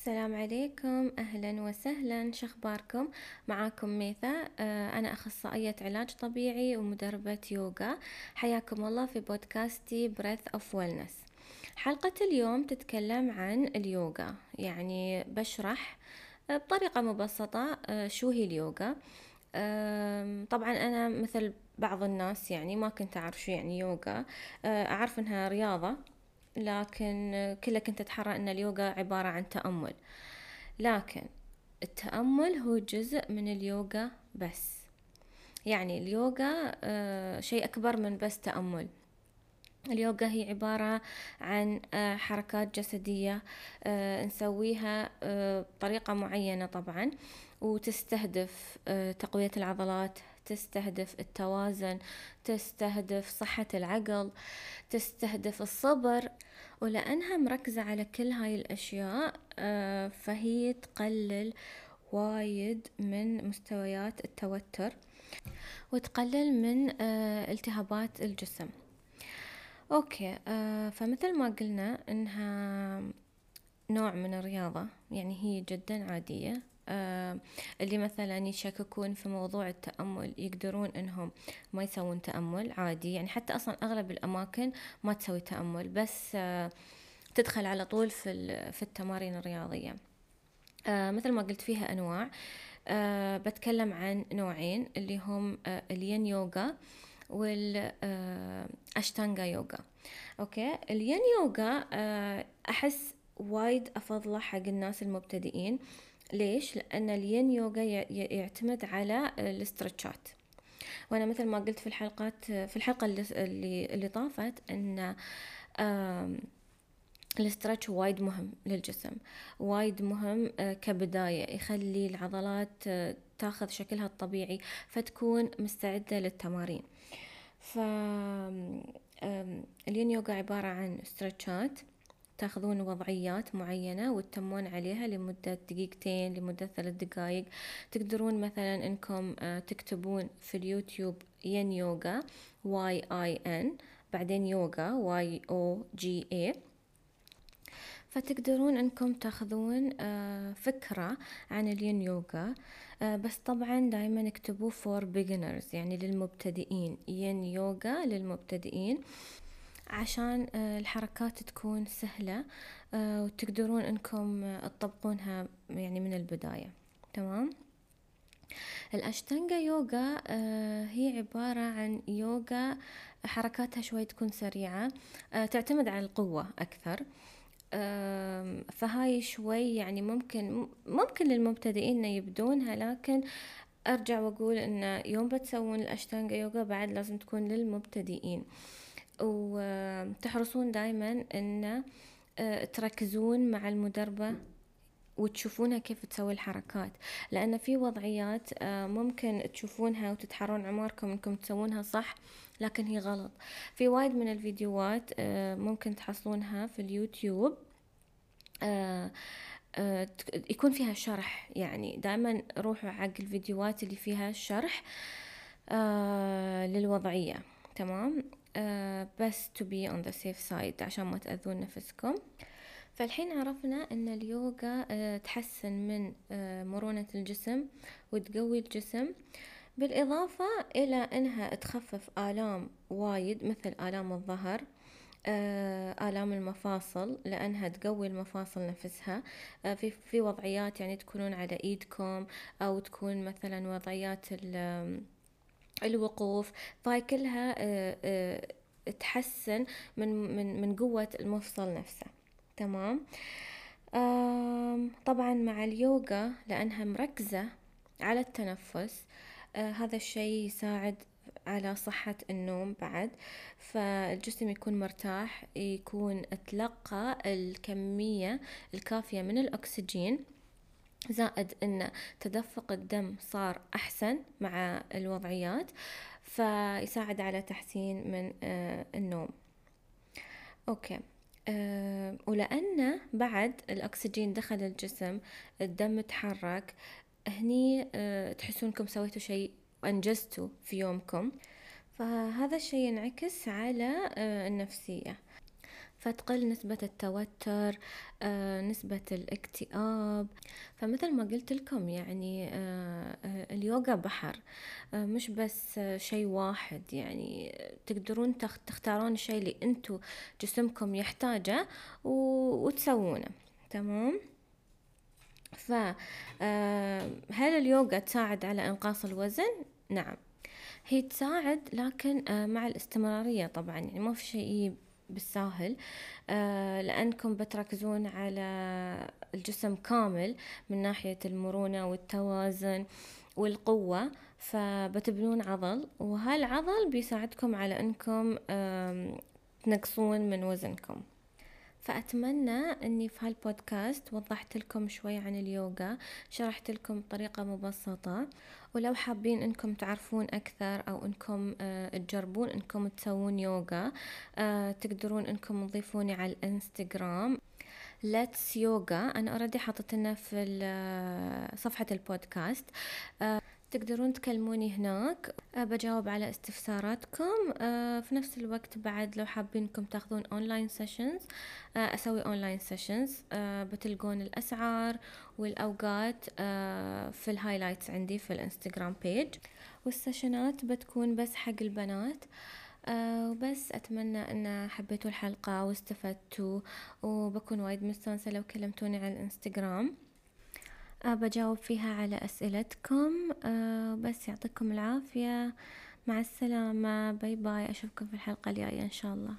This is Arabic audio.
السلام عليكم. أهلا وسهلا. شخباركم؟ معاكم ميثا. آه، أنا أخصائية علاج طبيعي ومدربة يوغا. حياكم الله في بودكاستي Breath of Wellness. حلقة اليوم تتكلم عن اليوغا. يعني بشرح بطريقة مبسطة آه، شو هي اليوغا. طبعا أنا مثل بعض الناس يعني ما كنت أعرف شو يعني يوغا. آه، أعرف إنها رياضة. لكن كله كنت أتحرى أن اليوغا عبارة عن تأمل. لكن التأمل هو جزء من اليوغا بس. يعني اليوغا آه، شيء أكبر من بس تأمل. اليوغا هي عبارة عن آه، حركات جسدية آه، نسويها بطريقة معينة طبعا وتستهدف تقوية العضلات تستهدف التوازن تستهدف صحة العقل تستهدف الصبر. ولأنها مركزة على كل هاي الأشياء آه، فهي تقلل وايد من مستويات التوتر وتقلل من آه، التهابات الجسم. أوكي آه، فمثل ما قلنا إنها نوع من الرياضة يعني هي جدا عادية. اللي مثلا يشككون في موضوع التأمل يقدرون إنهم ما يسوون تأمل عادي. يعني حتى أصلا أغلب الأماكن ما تسوي تأمل بس آه، تدخل على طول في في التمارين الرياضية. آه، مثل ما قلت فيها أنواع. آه، بتكلم عن نوعين اللي هم آه، الين يوغا والأشتانغا يوغا. أوكي؟ الين يوغا آه، أحس وايد أفضلة حق الناس المبتدئين. ليش؟ لأن الين يوغا يعتمد على الاسترتشات. وأنا مثل ما قلت في الحلقات في الحلقة اللي اللي, طافت آم، الاسترتش وايد مهم للجسم. وايد مهم آه، كبداية يخلي العضلات آه، تاخذ شكلها الطبيعي فتكون مستعدة للتمارين. ف الين يوغا عبارة عن استرتشات تاخذون وضعيات معينة وتتمون عليها لمدة دقيقتين لمدة ثلاث دقايق. تقدرون مثلا إنكم آه، تكتبون في اليوتيوب ين يوغا Y I N بعدين يوغا Y O G A فتقدرون إنكم تاخذون آه، فكرة عن الين يوغا. آه، بس طبعا دايما اكتبوا for beginners يعني للمبتدئين. ين يوغا للمبتدئين. عشان آه، الحركات تكون سهلة آه، وتقدرون إنكم آه، تطبقونها يعني من البداية. تمام؟ الأشتنجا يوغا آه، هي عبارة عن يوغا حركاتها شوي تكون سريعة آه، تعتمد على القوة أكثر. فهاي شوي يعني ممكن ممكن للمبتدئين يبدونها لكن أرجع وأقول إن يوم بتسوون الأشتانجا يوغا بعد لازم تكون للمبتدئين. وتحرصون دايما إن آه، تركزون مع المدربة وتشوفونها كيف تسوي الحركات. لأن في وضعيات آه، ممكن تشوفونها وتتحرون عماركم إنكم تسوونها صح لكن هي غلط. في وايد من الفيديوهات آه، ممكن تحصلونها في اليوتيوب. يكون فيها شرح. يعني دائما روحوا حق الفيديوهات اللي فيها شرح للوضعية. تمام؟ بس to be on the safe side عشان ما تأذون نفسكم. فالحين عرفنا إن اليوغا آه، تحسن من آه، مرونة الجسم وتقوي الجسم. بالإضافة إلى أنها تخفف آلام وايد مثل آلام الظهر آه، آلام المفاصل لأنها تقوي المفاصل نفسها. آه، في في وضعيات يعني تكونون على إيدكم أو تكون مثلا وضعيات الوقوف فهاي كلها آه، آه، تحسن من من من قوة المفصل نفسه. تمام؟ طبعا مع اليوغا لأنها مركزة على التنفس آه هذا الشيء يساعد على صحة النوم بعد فالجسم يكون مرتاح يكون تلقى الكمية الكافية من الأكسجين. زائد إن تدفق الدم صار أحسن مع الوضعيات فيساعد على تحسين من آه، النوم. أوكي. أه ولأن بعد الأكسجين دخل الجسم الدم تحرك هني أه تحسونكم سويتوا شيء وأنجزتوا في يومكم. فهذا الشيء ينعكس على النفسية. فتقل نسبة التوتر آه، نسبة الاكتئاب. فمثل ما قلت لكم يعني آه، آه، اليوغا بحر مش بس شيء واحد يعني تقدرون تختارون الشيء اللي انتو جسمكم يحتاجه وتسوونه. تمام؟ فهل اليوغا تساعد على إنقاص الوزن؟ نعم. هي تساعد لكن مع الاستمرارية طبعا. يعني ما في شيء بالساهل آه لأنكم بتركزون على الجسم كامل من ناحية المرونة والتوازن والقوة فبتبنون عضل وهالعضل بيساعدكم على أنكم تنقصون من وزنكم. فأتمنى أني في هالبودكاست وضحت لكم شوي عن اليوغا شرحت لكم بطريقة مبسطة ولو حابين إنكم تعرفون أكثر أو إنكم آه تجربون إنكم تسوون يوغا آه تقدرون إنكم تضيفوني على الإنستغرام. let's yoga أنا already حاطتنا في آه، صفحة البودكاست. تقدرون تكلموني هناك. أه بجاوب على استفساراتكم. أه في نفس الوقت بعد لو حابين انكم تاخذون online sessions أه أسوي online sessions بتلقون الأسعار والأوقات في ال highlights عندي في الإنستغرام page وال session ات بتكون بس حق البنات. وبس أتمنى أن حبيتوا الحلقة واستفدتوا وبكون وايد مستانسة لو كلمتوني على الانستغرام بجاوب فيها على أسئلتكم. أه بس يعطيكم العافية. مع السلامة. bye bye. أشوفكم في الحلقة الجاية إن شاء الله.